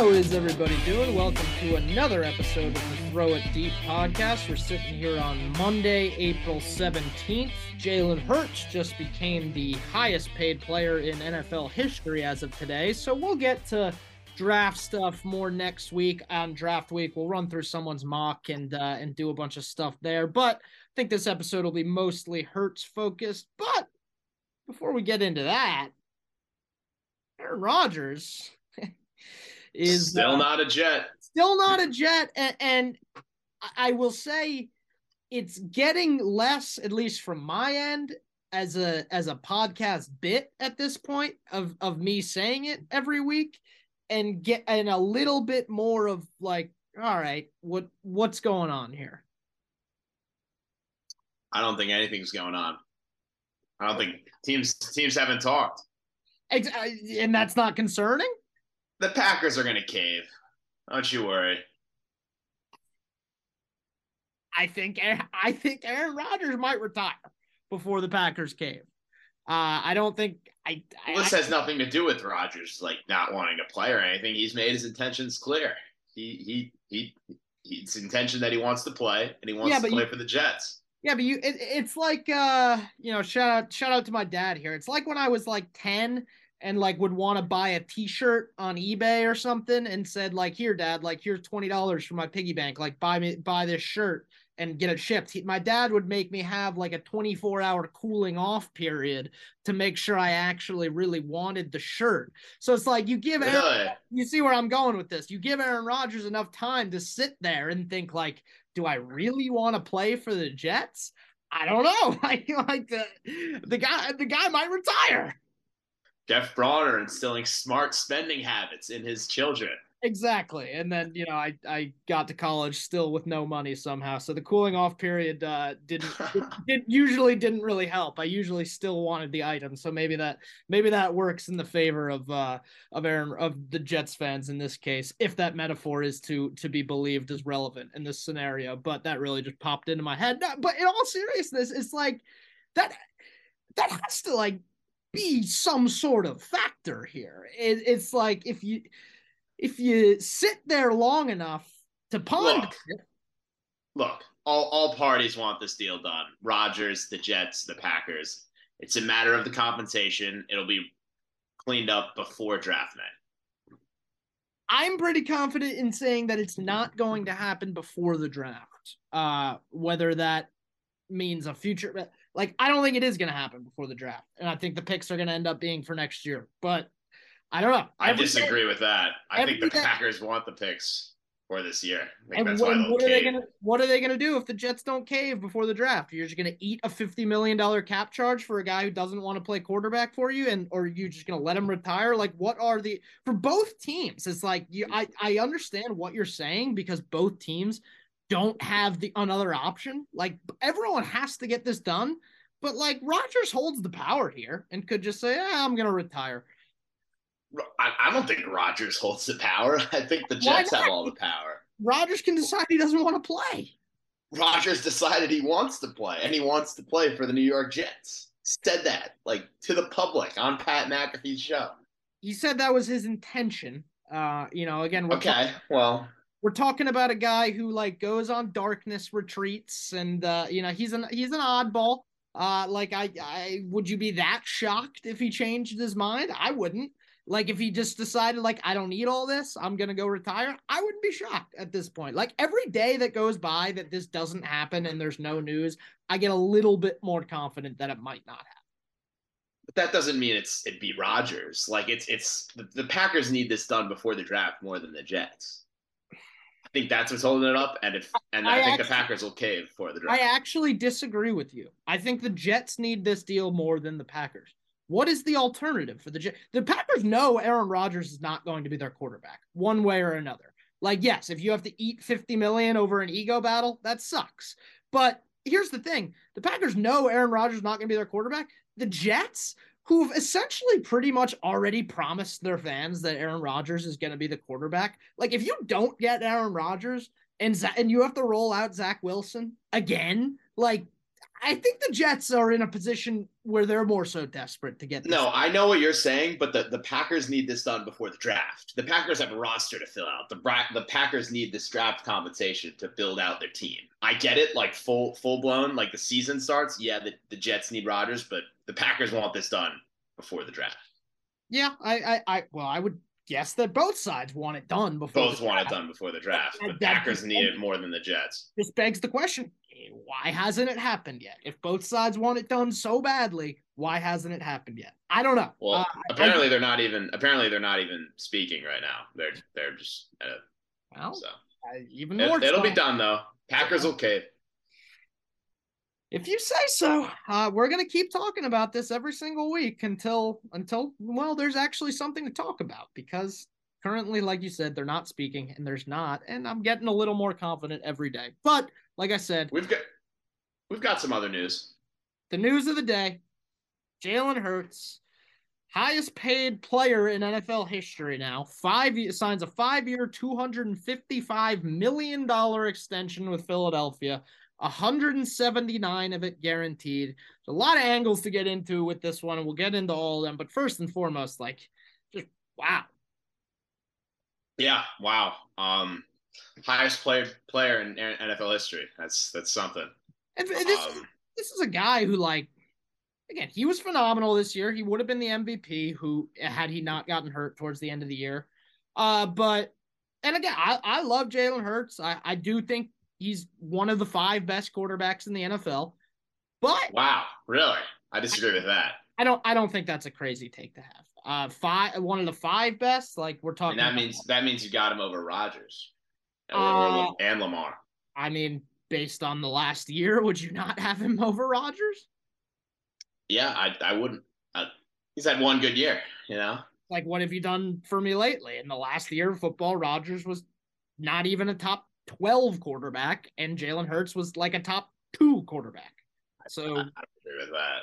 How is everybody doing? Welcome to another episode of the Throw It Deep podcast. We're sitting here on Monday, April 17th. Jalen Hurts just became the highest paid player in NFL history as of today. So we'll get to draft stuff more next week on draft week. We'll run through someone's mock and uh, and do a bunch of stuff there. But I think this episode will be mostly Hurts focused. But before we get into that, Aaron Rodgers is still uh, not a Jet. still not a Jet, and, and I will say it's getting less, at least from my end, as a as a podcast bit at this point of of me saying it every week, and get and a little bit more of like, all right, what what's going on here? I don't think anything's going on. I don't think teams teams haven't talked. And that's not concerning. The Packers are going to cave. Don't you worry. I think I think Aaron Rodgers might retire before the Packers cave. Uh, I don't think I. I This has nothing to do with Rodgers like not wanting to play or anything. He's made his intentions clear. He he he. It's intention that he wants to play and he wants Yeah, to play you- for the Jets. Yeah, but you it, it's like uh you know shout out shout out to my dad here. It's like when I was like 10 and like would want to buy a t-shirt on eBay or something and said like here dad like here's $20 for my piggy bank like buy me buy this shirt and get it shipped. He, my dad would make me have like a 24 hour cooling off period to make sure I actually really wanted the shirt. So it's like you give Aaron, you see where I'm going with this. You give Aaron Rodgers enough time to sit there and think like, do I really want to play for the Jets? I don't know. I like the the guy. The guy might retire. Jeff Bronner instilling smart spending habits in his children. Exactly. And then you know, I I got to college still with no money somehow. So the cooling off period uh, didn't it, usually didn't really help. I usually still wanted the item. So maybe that maybe that works in the favor of uh of Aaron of the Jets fans in this case, if that metaphor is to to be believed as relevant in this scenario. But that really just popped into my head. But in all seriousness, it's like that that has to like be some sort of factor here. It, it's like if you if you sit there long enough to ponder Look. it, Look, all, all parties want this deal done. Rodgers, the Jets, the Packers. It's a matter of the compensation. It'll be cleaned up before draft night. I'm pretty confident in saying that it's not going to happen before the draft. Uh, whether that means a future, like I don't think it is going to happen before the draft, and I think the picks are going to end up being for next year. But I don't know. I Every disagree with that. I think the day- Packers want the picks for this year. And they'll what are they gonna what are they gonna do if the Jets don't cave before the draft? You're just gonna eat a fifty million dollar cap charge for a guy who doesn't want to play quarterback for you, and or you just gonna let him retire? Like, what are the for both teams? It's like you I I understand what you're saying because both teams don't have the another option. Like everyone has to get this done, but like Rodgers holds the power here and could just say, ah, I'm gonna retire. I, I don't think Rodgers holds the power. I think the Jets have all the power. Rodgers can decide he doesn't want to play. Rodgers decided he wants to play, and he wants to play for the New York Jets. Said that like to the public on Pat McAfee's show. He said that was his intention. Uh, you know, again, Okay, well, we're talking about a guy who like goes on darkness retreats and uh you know he's an he's an oddball. Uh like i i would you be that shocked if he changed his mind? I wouldn't. Like if he just decided like i don't need all this i'm gonna go retire i wouldn't be shocked at this point. Like every day that goes by that this doesn't happen and there's no news i get a little bit more confident that it might not happen. But that doesn't mean it's it'd be Rodgers. Like it's it's the, the Packers need this done before the draft more than the Jets. I think that's what's holding it up, and if and I, I think actually- the Packers will cave before the draft. I actually disagree with you. I think the Jets need this deal more than the Packers. What is the alternative for the Jets? The Packers know Aaron Rodgers is not going to be their quarterback one way or another. Like, yes, if you have to eat 50 million over an ego battle, that sucks. But here's the thing the Packers know Aaron Rodgers is not going to be their quarterback. The Jets, who've essentially pretty much already promised their fans that Aaron Rodgers is going to be the quarterback, like, if you don't get Aaron Rodgers and, and you have to roll out Zach Wilson again, like, I think the Jets are in a position where they're more so desperate to get. no, I know what you're saying, but the, the Packers need this done before the draft. The Packers have a roster to fill out. The the Packers need this draft compensation to build out their team. I get it, like full full blown, like the season starts. Yeah, the, the Jets need Rodgers, but the Packers want this done before the draft. Yeah, I, I, I well, I would guess that both sides want it done before. Both want it done before the draft. The Packers need it more than the Jets. This begs the question: Why hasn't it happened yet? If both sides want it done so badly, why hasn't it happened yet? I don't know. Well, uh, apparently I, they're not even. Apparently they're not even speaking right now. They're they're just. Uh, well, so even more. It, will be done though. Packers will cave. If you say so, uh, we're gonna keep talking about this every single week until until well, there's actually something to talk about because currently, like you said, they're not speaking and there's not, and I'm getting a little more confident every day. But like I said, we've got we've got some other news. The news of the day: Jalen Hurts, highest paid player in NFL history now, five signs a five-year, two hundred and fifty-five million dollar extension with Philadelphia 179 of it guaranteed. a lot of angles to get into with this one, and we'll get into all of them. But first and foremost, like, just wow. Yeah, wow. Um, highest player player in NFL history. That's that's something. And this um, this is a guy who like again he was phenomenal this year. He would have been the MVP who had he not gotten hurt towards the end of the year. Uh, but and again, I, I love Jalen Hurts. I, I do think He's one of the five best quarterbacks in the NFL. But wow, really? I disagree I, with that. I don't. I don't think that's a crazy take to have. Uh, five, one of the five best. Like we're talking. And that means that means you got him over Rodgers uh, and Lamar. I mean, based on the last year, would you not have him over Rodgers? Yeah, I I wouldn't. Uh, he's had one good year, you know. Like, what have you done for me lately? In the last year of football, Rodgers was not even a top 12 quarterback, and Jalen Hurts was like a top two quarterback. So I, agree with that.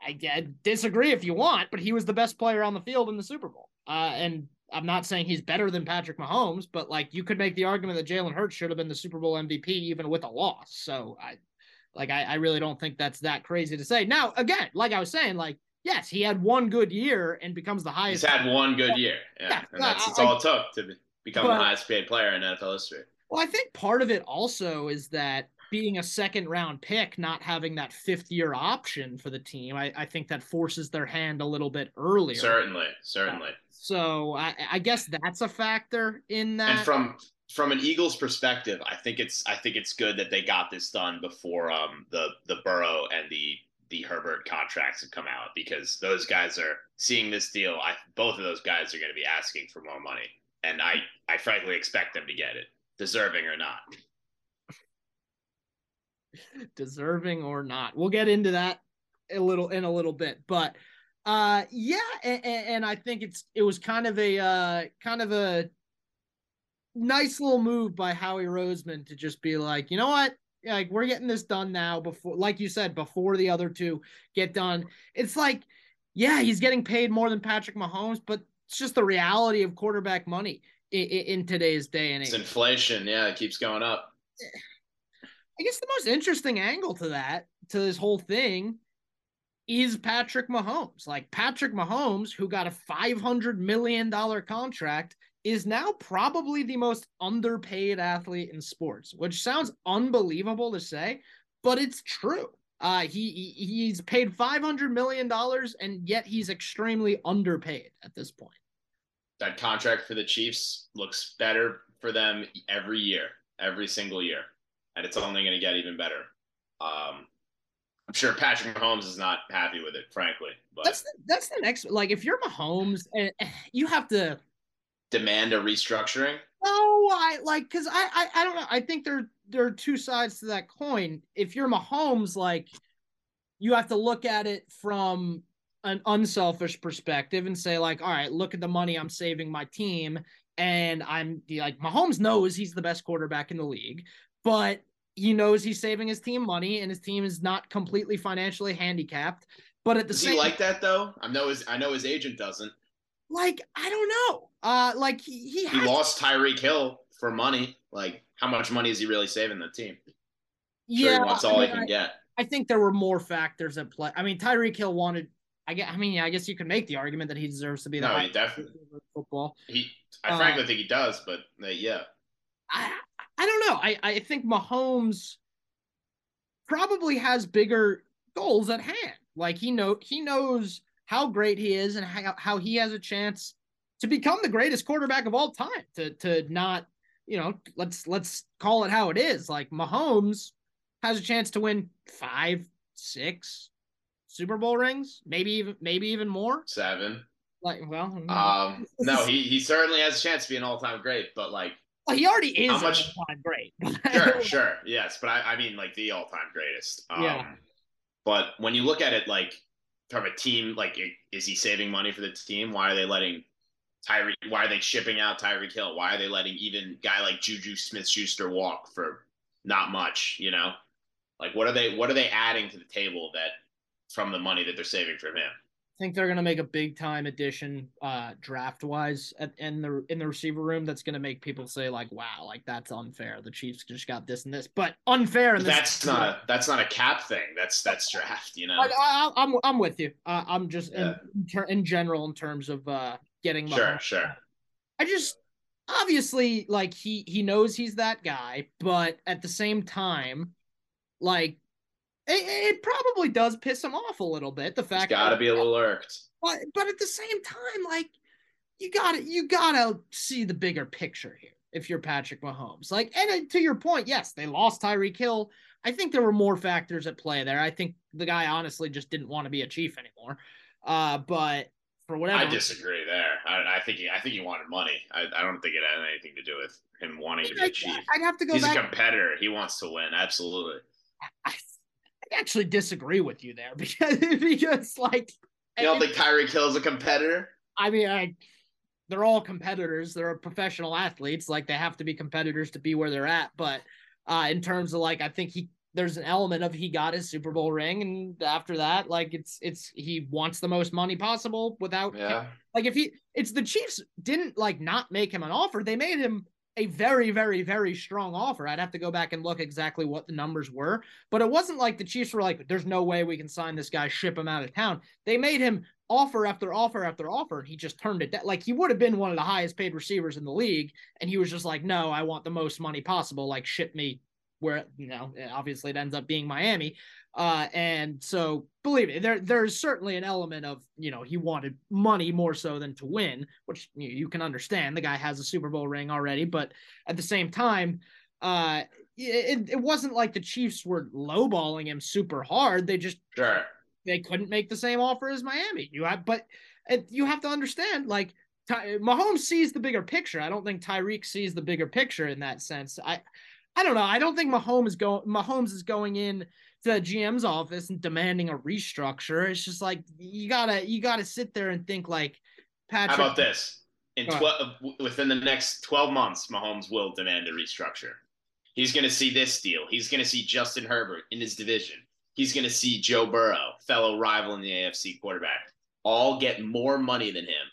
I, I, disagree if you want, but he was the best player on the field in the Super Bowl. Uh, and I'm not saying he's better than Patrick Mahomes, but like you could make the argument that Jalen Hurts should have been the Super Bowl MVP even with a loss. So I like I, I really don't think that's that crazy to say. Now, again, like I was saying, like yes, he had one good year and becomes the highest. He's had one good year, yeah, yeah and that's, that's all it took to become but, the highest paid player in NFL history. Well, I think part of it also is that being a second round pick, not having that fifth year option for the team, I, I think that forces their hand a little bit earlier. Certainly, certainly. So I, I guess that's a factor in that. And from from an Eagles perspective, I think it's I think it's good that they got this done before um the the Burrow and the the Herbert contracts have come out because those guys are seeing this deal. I both of those guys are going to be asking for more money and I I frankly expect them to get it, deserving or not. deserving or not, we'll get into that a little in a little bit, but uh, yeah, and, and I think it's it was kind of a uh, kind of a nice little move by Howie Roseman to just be like, you know what, like we're getting this done now before, like you said, before the other two get done. It's like, yeah, he's getting paid more than Patrick Mahomes, but it's just the reality of quarterback money in, in today's day and age. It's inflation. Yeah, it keeps going up. I guess the most interesting angle to that, to this whole thing, is Patrick Mahomes. Like Patrick Mahomes, who got a $500 million contract, is now probably the most underpaid athlete in sports, which sounds unbelievable to say, but it's true. Uh, he he's paid five hundred million dollars, and yet he's extremely underpaid at this point. That contract for the Chiefs looks better for them every year, every single year, and it's only going to get even better. Um, I'm sure Patrick Mahomes is not happy with it, frankly. But that's the, that's the next. Like, if you're Mahomes, and eh, you have to demand a restructuring. No, I like because I, I I don't know. I think there there are two sides to that coin. If you're Mahomes, like you have to look at it from an unselfish perspective and say, like, all right, look at the money I'm saving my team. And I'm like, Mahomes knows he's the best quarterback in the league, but he knows he's saving his team money and his team is not completely financially handicapped. But at the Does same he like that though? I know his I know his agent doesn't. Like, I don't know. Uh like he he, he lost Tyreek Hill for money. Like how much money is he really saving the team? Yeah, sure he wants all I mean, he can get. I think there were more factors at play. I mean, Tyreek Hill wanted. I guess. I mean, yeah, I guess you can make the argument that he deserves to be the No, he definitely- football. He, I Uh, frankly think he does, but uh, yeah, I I don't know. I I think Mahomes probably has bigger goals at hand. Like he know he knows how great he is and how, how he has a chance to become the greatest quarterback of all time. To to not, you know, let's let's call it how it is. Like Mahomes has a chance to win five, six Super Bowl rings, maybe even maybe even more. seven. Like, well, Um, no, he he certainly has a chance to be an all time great, but like, well, he already is how much- all-time great. sure, sure, yes, but I, I mean like the all time greatest. Um, Yeah. But when you look at it like from a team, like is he saving money for the team? Why are they letting Tyree? Why are they shipping out Tyreek Hill? Why are they letting even guy like Juju Smith Schuster walk for not much? You know, like what are they what are they adding to the table that from the money that they're saving from him? Think they're gonna make a big time addition uh draft wise at in the in the receiver room that's gonna make people say like wow like that's unfair the chiefs just got this and this but unfair and That's not a that's not a cap thing. That's that's draft. You know. I, I, I'm I'm with you. Uh, I'm just Yeah. in, in, general in terms of uh getting Sure, sure. I just obviously like he he knows he's that guy, but at the same time, like it, it probably does piss him off a little bit. The fact got to be a little irked. but but at the same time, like you gotta you gotta see the bigger picture here. If you're Patrick Mahomes, like, and to your point, yes, they lost Tyreek Hill. I think there were more factors at play there. I think the guy honestly just didn't want to be a chief anymore. Uh, but for whatever, I disagree there. I, I think he, I think he wanted money. I, I don't think it had anything to do with him wanting to be a I, chief. I'd have to go He's back. a competitor. He wants to win. Absolutely. I, I actually disagree with you there because because like You don't think Tyreek Hill's a competitor? I mean, I, they're all competitors. They're professional athletes. Like they have to be competitors to be where they're at. But uh, in terms of like, I think he there's an element of he got his Super Bowl ring, and after that, like it's it's he wants the most money possible without Yeah. like if he it's the Chiefs didn't like not make him an offer. They made him a very, very, very strong offer. I'd have to go back and look exactly what the numbers were, but it wasn't like the Chiefs were like, "There's no way we can sign this guy, ship him out of town." They made him offer after offer after offer, and he just turned it down. Like he would have been one of the highest paid receivers in the league, and he was just like, "No, I want the most money possible. Like ship me where you know." Obviously, it ends up being Miami, uh, and so believe me, there there's certainly an element of you know he wanted money more so than to win, which you, you can understand. The guy has a Super Bowl ring already, but at the same time, uh, it, it wasn't like the Chiefs were lowballing him super hard. They just Sure. they couldn't make the same offer as Miami. You have, but it, you have to understand, like Ty, Mahomes sees the bigger picture. I don't think Tyreek sees the bigger picture in that sense. I, I don't know. I don't think Mahomes is going. Mahomes is going in to the GM's office and demanding a restructure. It's just like you gotta you gotta sit there and think like Patrick. How about this? In twelve within the next twelve months, Mahomes will demand a restructure. He's going to see this deal. He's going to see Justin Herbert in his division. He's going to see Joe Burrow, fellow rival in the AFC quarterback, all get more money than him,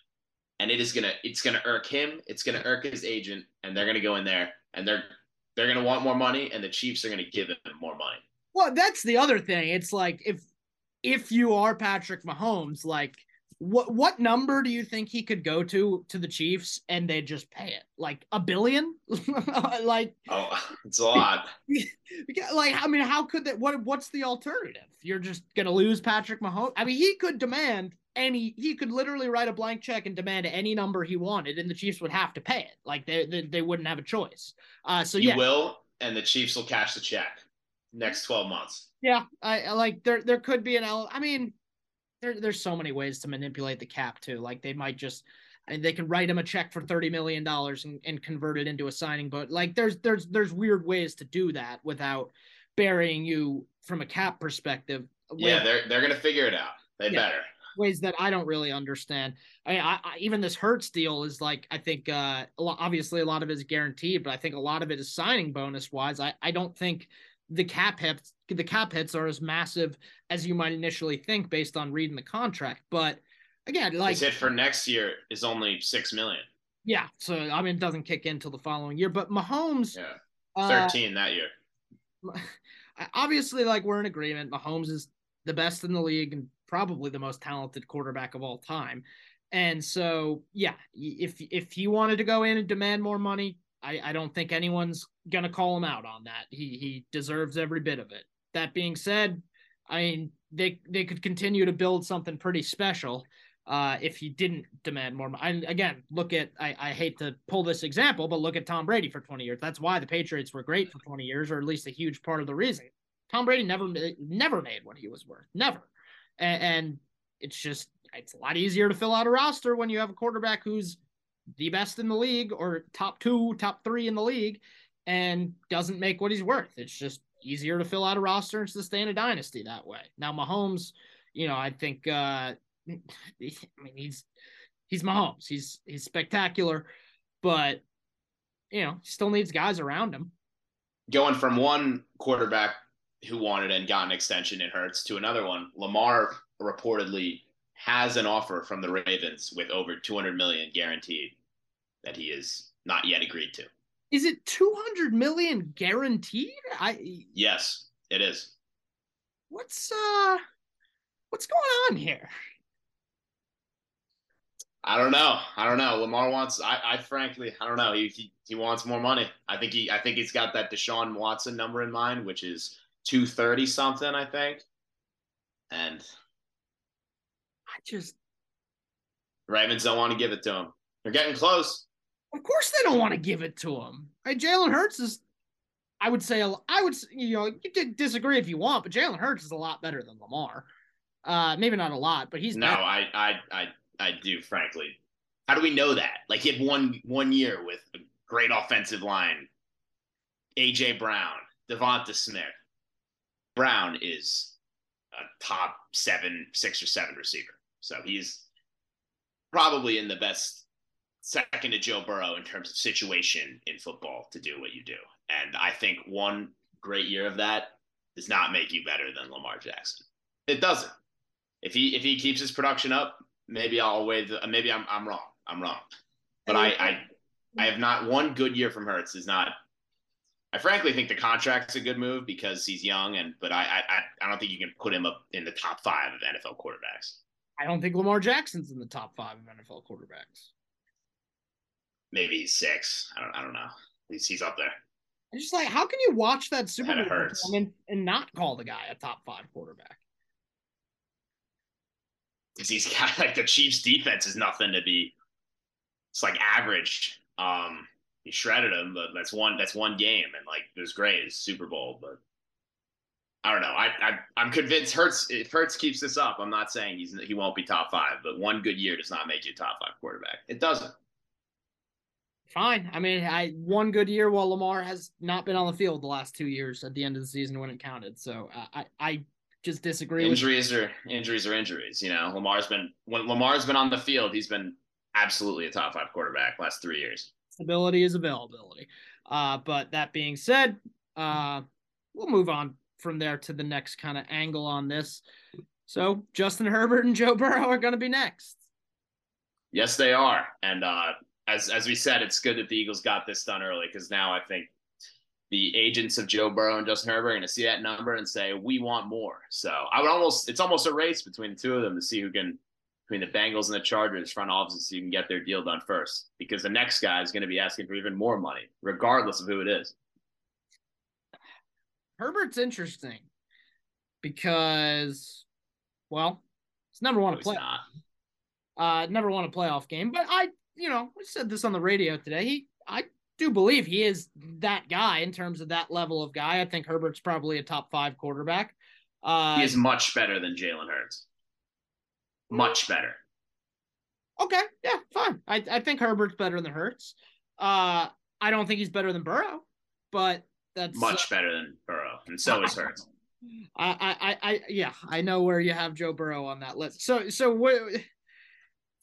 and it is gonna it's gonna irk him. It's gonna irk his agent, and they're going to go in there and they're they're going to want more money, and the Chiefs are going to give him more money. Well, that's the other thing. It's like if if you are Patrick Mahomes, like what what number do you think he could go to to the Chiefs and they just pay it? Like a billion? like Oh, it's a lot. like I mean, how could that? What what's the alternative? You're just gonna lose Patrick Mahomes. I mean, he could demand any. He could literally write a blank check and demand any number he wanted, and the Chiefs would have to pay it. Like they they, they wouldn't have a choice. Uh, so you yeah, will, and the Chiefs will cash the check next twelve months. yeah. I, I like there there could be an element. I mean, there there's so many ways to manipulate the cap too. Like they might just. And they can write him a check for thirty million dollars and, and convert it into a signing. But like, there's there's there's weird ways to do that without burying you from a cap perspective. Yeah, they're they're going to figure it out. They Yeah. better. ways that I don't really understand. I, mean, I, I even this Hurts deal is like I think uh obviously a lot of it is guaranteed, but I think a lot of it is signing bonus wise. I I don't think the cap hits the cap hits are as massive as you might initially think based on reading the contract. But again, like His hit for next year is only six million. yeah, so I mean it doesn't kick in until the following year. But Mahomes, Yeah, uh, thirteen that year. obviously, like we're in agreement. Mahomes is the best in the league and probably the most talented quarterback of all time. And so, yeah, if if he wanted to go in and demand more money, I, I don't think anyone's gonna call him out on that. He he deserves every bit of it. That being said, I mean they they could continue to build something pretty special uh, if he didn't demand more. And again, look at I, I hate to pull this example, but look at Tom Brady for 20 years. That's why the Patriots were great for 20 years, or at least a huge part of the reason. Tom Brady never never made what he was worth, never. And, and it's just it's a lot easier to fill out a roster when you have a quarterback who's the best in the league or top two, top three in the league, and doesn't make what he's worth. It's just easier to fill out a roster and sustain a dynasty that way. Now Mahomes, you know, I think uh I mean he's he's Mahomes. He's he's spectacular, but you know, still needs guys around him. Going from one quarterback who wanted and got an extension in Hurts to another one, Lamar reportedly has an offer from the Ravens with over 200 million guaranteed that he is not yet agreed to. Is it 200 million guaranteed? I Yes, it is. What's uh what's going on here? I don't know. I don't know. Lamar wants. I, I frankly, I don't know. He, he he wants more money. I think he. I think he's got that Deshaun Watson number in mind, which is two thirty something. I think. And I just Ravens don't want to give it to him. They're getting close. Of course, they don't want to give it to him. Right? Jalen Hurts is. I would say I would you know you could disagree if you want, but Jalen Hurts is a lot better than Lamar. Uh, maybe not a lot, but he's no. Better. I I I I do, frankly. How do we know that? Like he had one one year with a great offensive line. AJ Brown, Devonta Smith. Brown is a top seven, six or seven receiver. So he's probably in the best second to Joe Burrow in terms of situation in football to do what you do. And I think one great year of that does not make you better than Lamar Jackson. It doesn't. If he if he keeps his production up, maybe I'll weigh the. Maybe I'm I'm wrong. I'm wrong. But I I I have not one good year from Hurts is not. I frankly think the contract's a good move because he's young, and but I I I don't think you can put him up in the top five of NFL quarterbacks. I don't think Lamar Jackson's in the top five of NFL quarterbacks. Maybe he's six. I don't I don't know. He's he's up there. I'm just like, how can you watch that Super Bowl and, and not call the guy a top five quarterback? because he's got like the Chiefs defense is nothing to be. It's like average. Um, he shredded him, but that's one that's one game, and like it was great. It's Super Bowl, but I don't know. I, I I'm convinced Hurts if Hurts keeps this up. I'm not saying he's he won't be top five, but one good year does not make you a top five quarterback. It doesn't. Fine. I mean, I one good year while Lamar has not been on the field the last two years at the end of the season when it counted. So uh, I I just disagree. Injuries with... are injuries are injuries. You know, Lamar's been when Lamar's been on the field, he's been absolutely a top five quarterback last three years. Stability is availability. Uh, but that being said, uh, we'll move on from there to the next kind of angle on this. So Justin Herbert and Joe Burrow are going to be next. Yes, they are. And uh, as as we said, it's good that the Eagles got this done early because now I think the agents of Joe Burrow and Justin Herbert are going to see that number and say we want more. So I would almost it's almost a race between the two of them to see who can between the Bengals and the Chargers front offices so you can get their deal done first because the next guy is going to be asking for even more money regardless of who it is. Herbert's interesting because well, he's never won a play. Uh, never won a playoff game, but I, you know, we said this on the radio today. He, I do believe he is that guy in terms of that level of guy. I think Herbert's probably a top five quarterback. Uh, he is much better than Jalen Hurts. Much better. Okay, yeah, fine. I, I think Herbert's better than Hurts. Uh, I don't think he's better than Burrow, but that's much uh, better than Burrow, and so is Hurts. I, I, I, yeah, I know where you have Joe Burrow on that list. So, so what?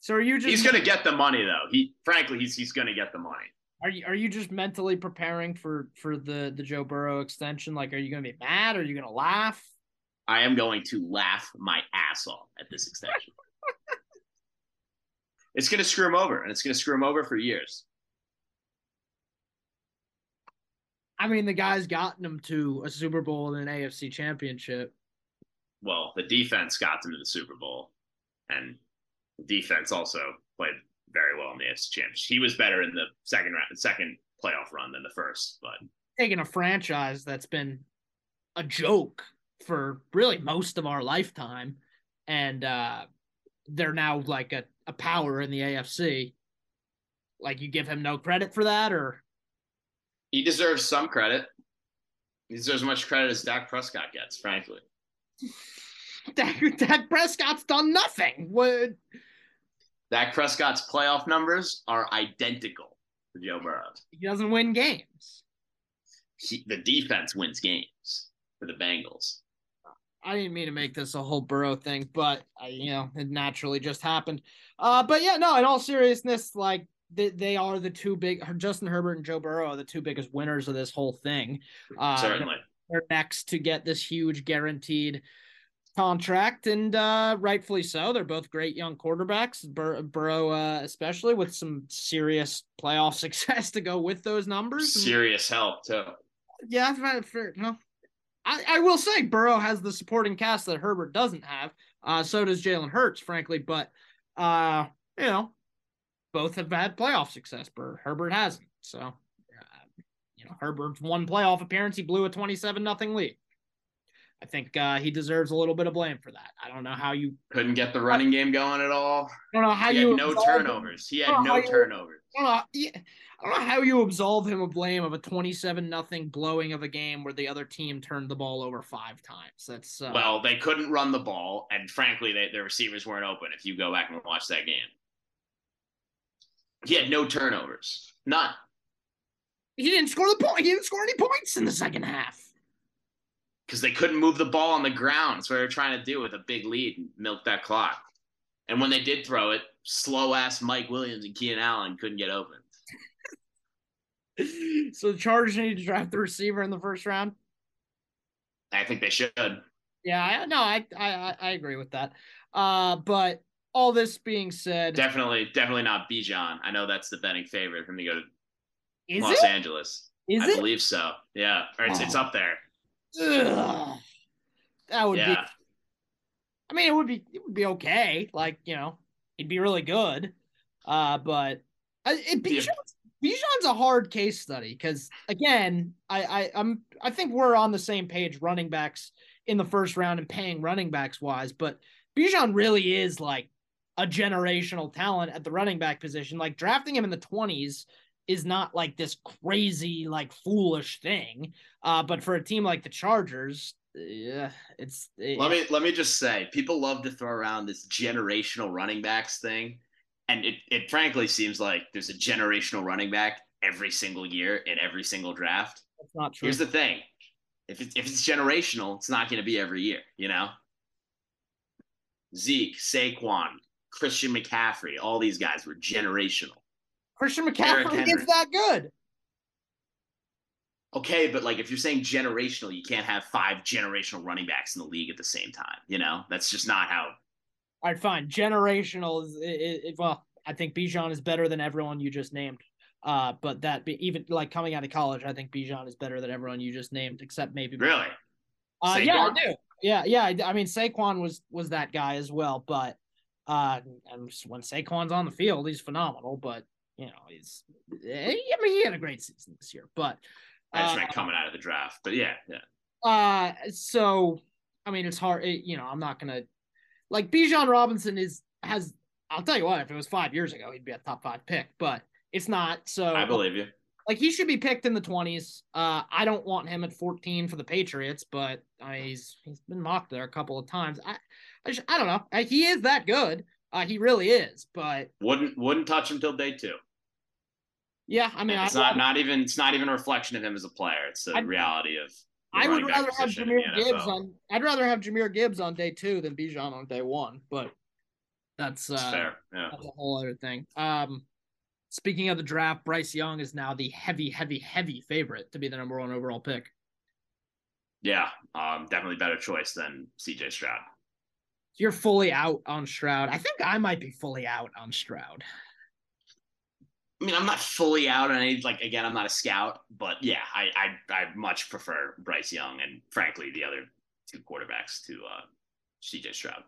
So are you just? He's gonna get the money though. He, frankly, he's he's gonna get the money. Are you are you just mentally preparing for for the the Joe Burrow extension? Like, are you going to be mad? Are you going to laugh? I am going to laugh my ass off at this extension. it's going to screw him over, and it's going to screw him over for years. I mean, the guy's gotten him to a Super Bowl and an AFC championship. Well, the defense got them to the Super Bowl, and the defense also played very well in the AFC championship. He was better in the second round, second playoff run than the first, but taking a franchise that's been a joke for really most of our lifetime, and uh, they're now like a, a power in the AFC. Like you give him no credit for that, or he deserves some credit. He deserves as much credit as Dak Prescott gets, frankly. Dak, Dak Prescott's done nothing. What? Dak Prescott's playoff numbers are identical to Joe Burrow. He doesn't win games. He, the defense wins games for the Bengals. I didn't mean to make this a whole Burrow thing, but I, you know, it naturally just happened. Uh, but yeah, no. In all seriousness, like they, they are the two big Justin Herbert and Joe Burrow are the two biggest winners of this whole thing. Uh, Certainly, they're next to get this huge guaranteed contract, and uh, rightfully so. They're both great young quarterbacks. Bur- Burrow, uh, especially with some serious playoff success to go with those numbers. Serious help too. Yeah, for, no, I, I will say Burrow has the supporting cast that Herbert doesn't have. Uh, so does Jalen Hurts, frankly. But uh, you know, both have had playoff success. But Herbert hasn't. So, uh, you know, Herbert's one playoff appearance. He blew a twenty-seven nothing lead. I think uh, he deserves a little bit of blame for that. I don't know how you couldn't get the running game going at all. I don't know how he you had no turnovers. Him. He had no turnovers. I don't, know, I don't know how you absolve him of blame of a twenty-seven nothing blowing of a game where the other team turned the ball over five times. That's uh, well, they couldn't run the ball, and frankly, they, their receivers weren't open. If you go back and watch that game, he had no turnovers, none. He didn't score the point. He didn't score any points in the second half because they couldn't move the ball on the ground. That's what they were trying to do with a big lead and milk that clock. And when they did throw it, slow ass Mike Williams and Keenan Allen couldn't get open. so the Chargers need to draft the receiver in the first round. I think they should. Yeah, I, no, I, I I agree with that. Uh, but all this being said, definitely, definitely not Bijan. I know that's the betting favorite for him to go to Is Los it? Angeles. Is I it? believe so. Yeah, or it's, Oh. it's up there. Ugh. That would be. I mean, it would be. It would be okay. Like you know, it'd be really good. Uh, but I, it, Bijan's, Bijan's a hard case study because again, I, I I'm I think we're on the same page. Running backs in the first round and paying running backs wise, but Bijan really is like a generational talent at the running back position. Like drafting him in the twenties is not like this crazy like foolish thing. Uh, but for a team like the Chargers, yeah, it's it, let me let me just say, people love to throw around this generational running backs thing, and it it frankly seems like there's a generational running back every single year in every single draft. That's not true. Here's the thing: if it's if it's generational, it's not going to be every year. You know, Zeke, Saquon, Christian McCaffrey, all these guys were generational. Christian McCaffrey is that good. Okay, but like if you're saying generational, you can't have five generational running backs in the league at the same time. You know, that's just not how. All right, fine. Generational is it, it, well. I think Bijan is better than everyone you just named. Uh, but that be, even like coming out of college, I think Bijan is better than everyone you just named, except maybe. Really? Uh, yeah, I do. Yeah, yeah. I, I mean, Saquon was was that guy as well, but uh, and when Saquon's on the field, he's phenomenal. But you know, he's. I mean, he had a great season this year, but. I just uh, meant coming out of the draft, but yeah, yeah. Uh, so I mean, it's hard. It, you know, I'm not gonna like Bijan Robinson is has. I'll tell you what, if it was five years ago, he'd be a top five pick, but it's not. So I believe you. Like he should be picked in the 20s. Uh, I don't want him at 14 for the Patriots, but uh, he's he's been mocked there a couple of times. I I, just, I don't know. Uh, he is that good. Uh, he really is. But Wouldn't wouldn't touch him till day two. yeah, I mean, it's I, not not even it's not even a reflection of him as a player. It's the reality of. I would rather have Jahmyr Gibbs on. I'd rather have Jahmyr Gibbs on day two than Bijan on day one. But that's uh, fair. Yeah. that's a whole other thing. Um, speaking of the draft, Bryce Young is now the heavy, heavy, heavy favorite to be the number one overall pick. Yeah. Um, definitely better choice than CJ Stroud. You're fully out on Stroud. I think I might be fully out on Stroud. I mean, I'm not fully out on any. Like again, I'm not a scout, but yeah, I I, I much prefer Bryce Young and frankly the other two quarterbacks to uh, C.J. Stroud.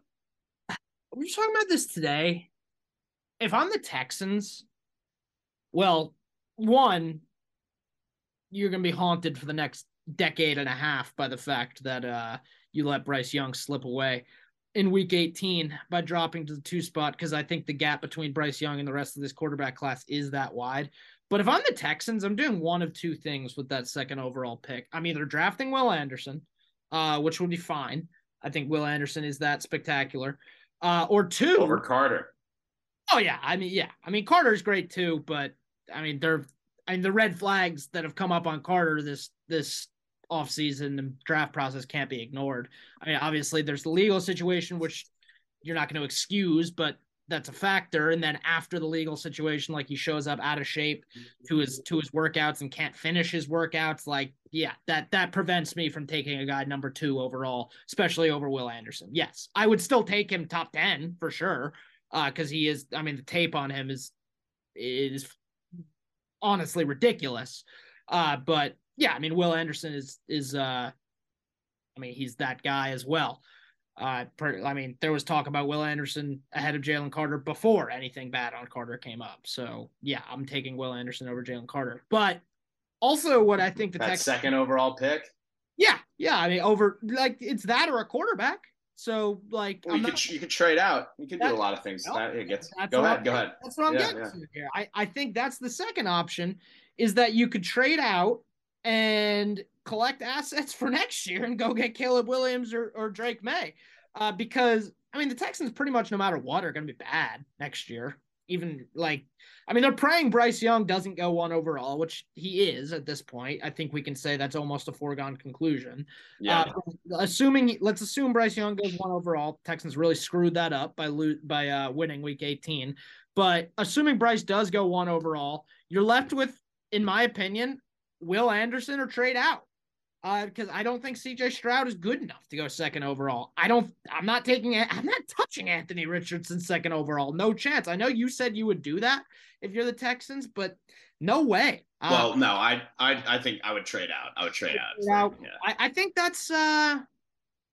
We were talking about this today. If I'm the Texans, well, one, you're gonna be haunted for the next decade and a half by the fact that uh, you let Bryce Young slip away in week 18 by dropping to the two spot because I think the gap between Bryce Young and the rest of this quarterback class is that wide. But if I'm the Texans, I'm doing one of two things with that second overall pick. I'm either drafting Will Anderson, uh, which would be fine. I think Will Anderson is that spectacular. Uh, or two over Carter. Oh yeah, I mean yeah, I mean Carter's great too, but I mean they're I mean the red flags that have come up on Carter this this offseason and draft process can't be ignored. I mean, obviously there's the legal situation which you're not going to excuse, but that's a factor. And then after the legal situation, like he shows up out of shape to his to his workouts and can't finish his workouts, like yeah, that that prevents me from taking a guy number two overall, especially over Will Anderson. Yes, I would still take him top ten for sure, Uh, because uh, he is. I mean, the tape on him is is honestly ridiculous. Uh, but yeah, I mean, Will Anderson is is uh, I mean, he's that guy as well. Uh, per, I mean, there was talk about Will Anderson ahead of Jalen Carter before anything bad on Carter came up. So yeah, I'm taking Will Anderson over Jalen Carter. But also, what I think the that second overall pick. Yeah, yeah. I mean, over like it's that or a quarterback. So like, well, you not, could you could trade out. You could do a lot of things. No, that, gets, go ahead. Go ahead. That's what I'm yeah, getting yeah. to here. I I think that's the second option is that you could trade out and collect assets for next year and go get Caleb Williams or, or Drake Maye. Uh, because I mean the Texans pretty much no matter what are gonna be bad next year. Even like I mean they're praying Bryce Young doesn't go one overall, which he is at this point. I think we can say that's almost a foregone conclusion. Yeah. Uh, assuming let's assume Bryce Young goes one overall, Texans really screwed that up by lo- by uh, winning week 18. But assuming Bryce does go one overall, you're left with, in my opinion, Will Anderson or trade out. Because uh, I don't think CJ Stroud is good enough to go second overall. I don't. I'm not taking it. I'm not touching Anthony Richardson second overall. No chance. I know you said you would do that if you're the Texans, but no way. Uh, well, no, I, I, I think I would trade out. I would trade out. Now, yeah. I, I think that's uh,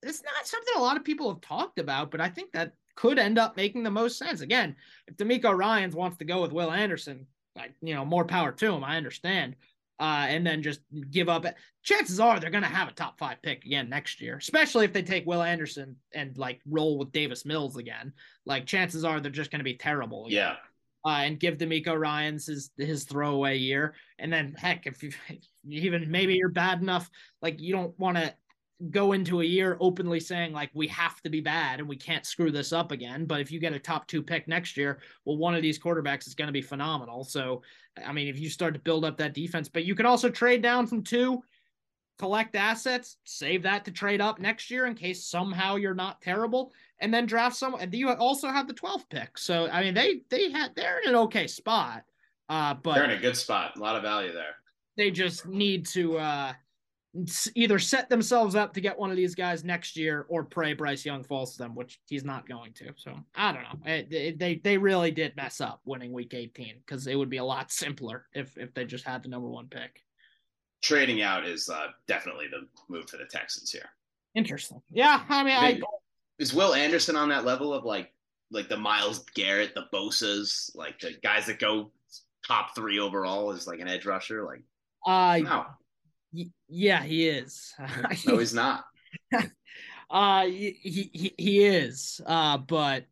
it's not something a lot of people have talked about, but I think that could end up making the most sense. Again, if DeMeco Ryans wants to go with Will Anderson, like you know, more power to him. I understand uh, and then just give up. Chances are they're going to have a top five pick again next year, especially if they take Will Anderson and like roll with Davis Mills again. Like chances are they're just going to be terrible. Again. Yeah. Uh, and give DeMeco Ryans his his throwaway year, and then heck, if you even maybe you're bad enough, like you don't want to go into a year openly saying like we have to be bad and we can't screw this up again. But if you get a top two pick next year, well, one of these quarterbacks is going to be phenomenal. So, I mean, if you start to build up that defense, but you can also trade down from two, collect assets, save that to trade up next year in case somehow you're not terrible, and then draft some. And you also have the 12th pick. So, I mean, they they had they're in an okay spot. Uh, but they're in a good spot, a lot of value there. They just need to uh either set themselves up to get one of these guys next year or pray Bryce Young falls to them, which he's not going to. So I don't know. It, it, they they really did mess up winning Week 18 because it would be a lot simpler if if they just had the number one pick. Trading out is uh, definitely the move for the Texans here. Interesting. Yeah, I mean, I, is Will Anderson on that level of like like the Myles Garrett, the Bosa's, like the guys that go top three overall as like an edge rusher? Like, uh, no yeah, he is. no, he's not. uh, he, he he is. Uh, but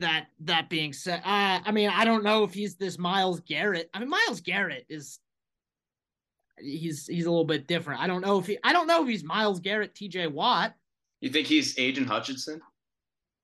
that that being said, uh, I mean, I don't know if he's this Myles Garrett. I mean, Myles Garrett is he's he's a little bit different. I don't know if he I don't know if he's Myles Garrett, T.J. Watt. You think he's Aidan Hutchinson?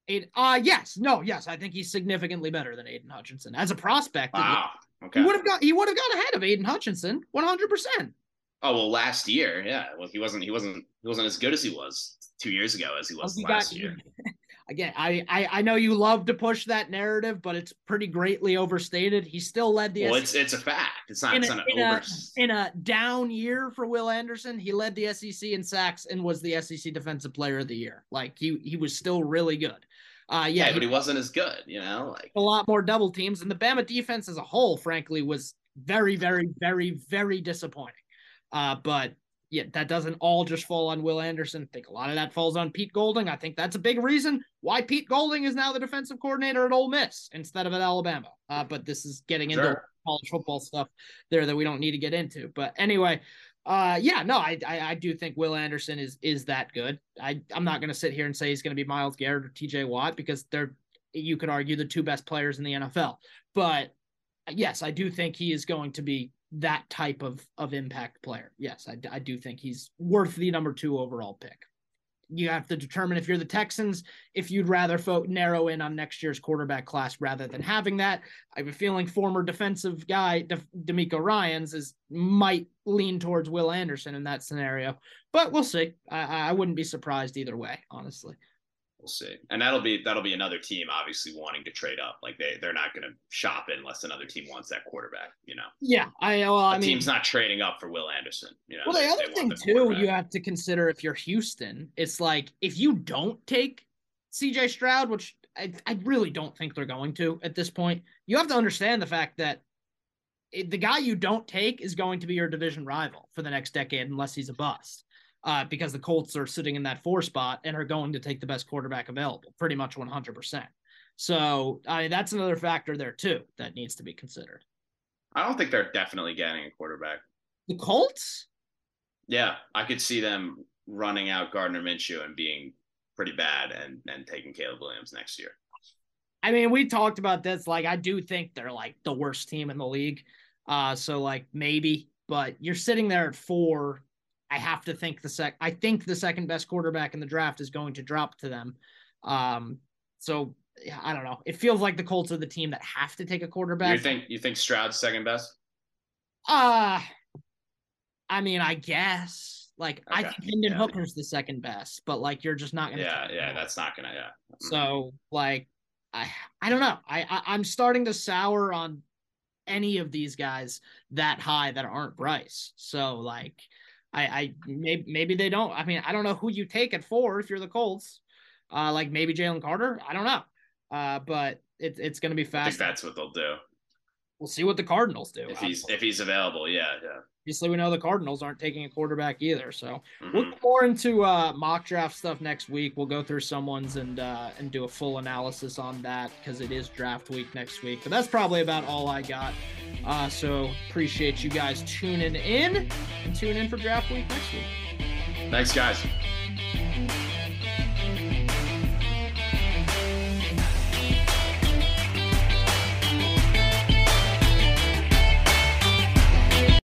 Aidan, uh yes, no, yes, I think he's significantly better than Aidan Hutchinson as a prospect. Wow. Okay. He would have got he would have gone ahead of Aidan Hutchinson, one hundred percent. Oh well, last year, yeah. Well, he wasn't. He wasn't. He wasn't as good as he was two years ago as he was oh, last got, year. Again, I, I I know you love to push that narrative, but it's pretty greatly overstated. He still led the. Well, SEC. it's it's a fact. It's not. In, it's a, not in, over... a, in a down year for Will Anderson, he led the SEC in sacks and was the SEC Defensive Player of the Year. Like he he was still really good. Uh, yeah, yeah, but he wasn't as good, you know. Like a lot more double teams, and the Bama defense as a whole, frankly, was very, very, very, very disappointing. Uh, but yeah, that doesn't all just fall on Will Anderson. I think a lot of that falls on Pete Golding. I think that's a big reason why Pete Golding is now the defensive coordinator at Ole Miss instead of at Alabama. Uh, but this is getting into college football stuff there that we don't need to get into. But anyway, uh, yeah, no, I, I, I do think Will Anderson is is that good. I I'm not going to sit here and say he's going to be Myles Garrett or T.J. Watt because they're you could argue the two best players in the NFL. But yes, I do think he is going to be that type of of impact player. Yes, I, I do think he's worth the number two overall pick. You have to determine if you're the Texans, if you'd rather fo- narrow in on next year's quarterback class rather than having that. I have a feeling former defensive guy De- DeMeco Ryans is might lean towards Will Anderson in that scenario, but we'll see. I, I wouldn't be surprised either way, honestly we'll see. And that'll be that'll be another team obviously wanting to trade up. Like they they're not going to shop unless another team wants that quarterback. You know. Yeah, I well, I mean, team's not trading up for Will Anderson. You know. Well, the other thing the too, you have to consider if you're Houston, it's like if you don't take C.J. Stroud, which I, I really don't think they're going to at this point, you have to understand the fact that it, the guy you don't take is going to be your division rival for the next decade unless he's a bust uh, because the Colts are sitting in that four spot and are going to take the best quarterback available, pretty much 100%. So I mean, that's another factor there too that needs to be considered. I don't think they're definitely getting a quarterback. The Colts? Yeah, I could see them running out Gardner Minshew and being pretty bad and and taking Caleb Williams next year. I mean, we talked about this. Like, I do think they're like the worst team in the league. Uh, so like maybe, but you're sitting there at four I have to think the sec. I think the second best quarterback in the draft is going to drop to them. Um, so I don't know. It feels like the Colts are the team that have to take a quarterback. You think you think Stroud's second best? Uh I mean, I guess. Like okay. I think Hendon yeah. Hooker's the second best, but like you're just not gonna. Yeah, yeah, that's not gonna. Yeah. So like, I I don't know. I, I I'm starting to sour on any of these guys that high that aren't Bryce. So like, I, I maybe maybe they don't. I mean, I don't know who you take at four if you're the Colts. Uh, like maybe Jalen Carter. I don't know. Uh, but it's it's going to be fast. I think that's what they'll do. We'll see what the Cardinals do. If he's if he's available, yeah, yeah obviously we know the Cardinals aren't taking a quarterback either. So mm-hmm. we'll go more into uh, mock draft stuff next week. We'll go through someone's and uh, and do a full analysis on that because it is draft week next week. But that's probably about all I got. Uh, so appreciate you guys tuning in and tune in for draft week next week. Thanks, guys.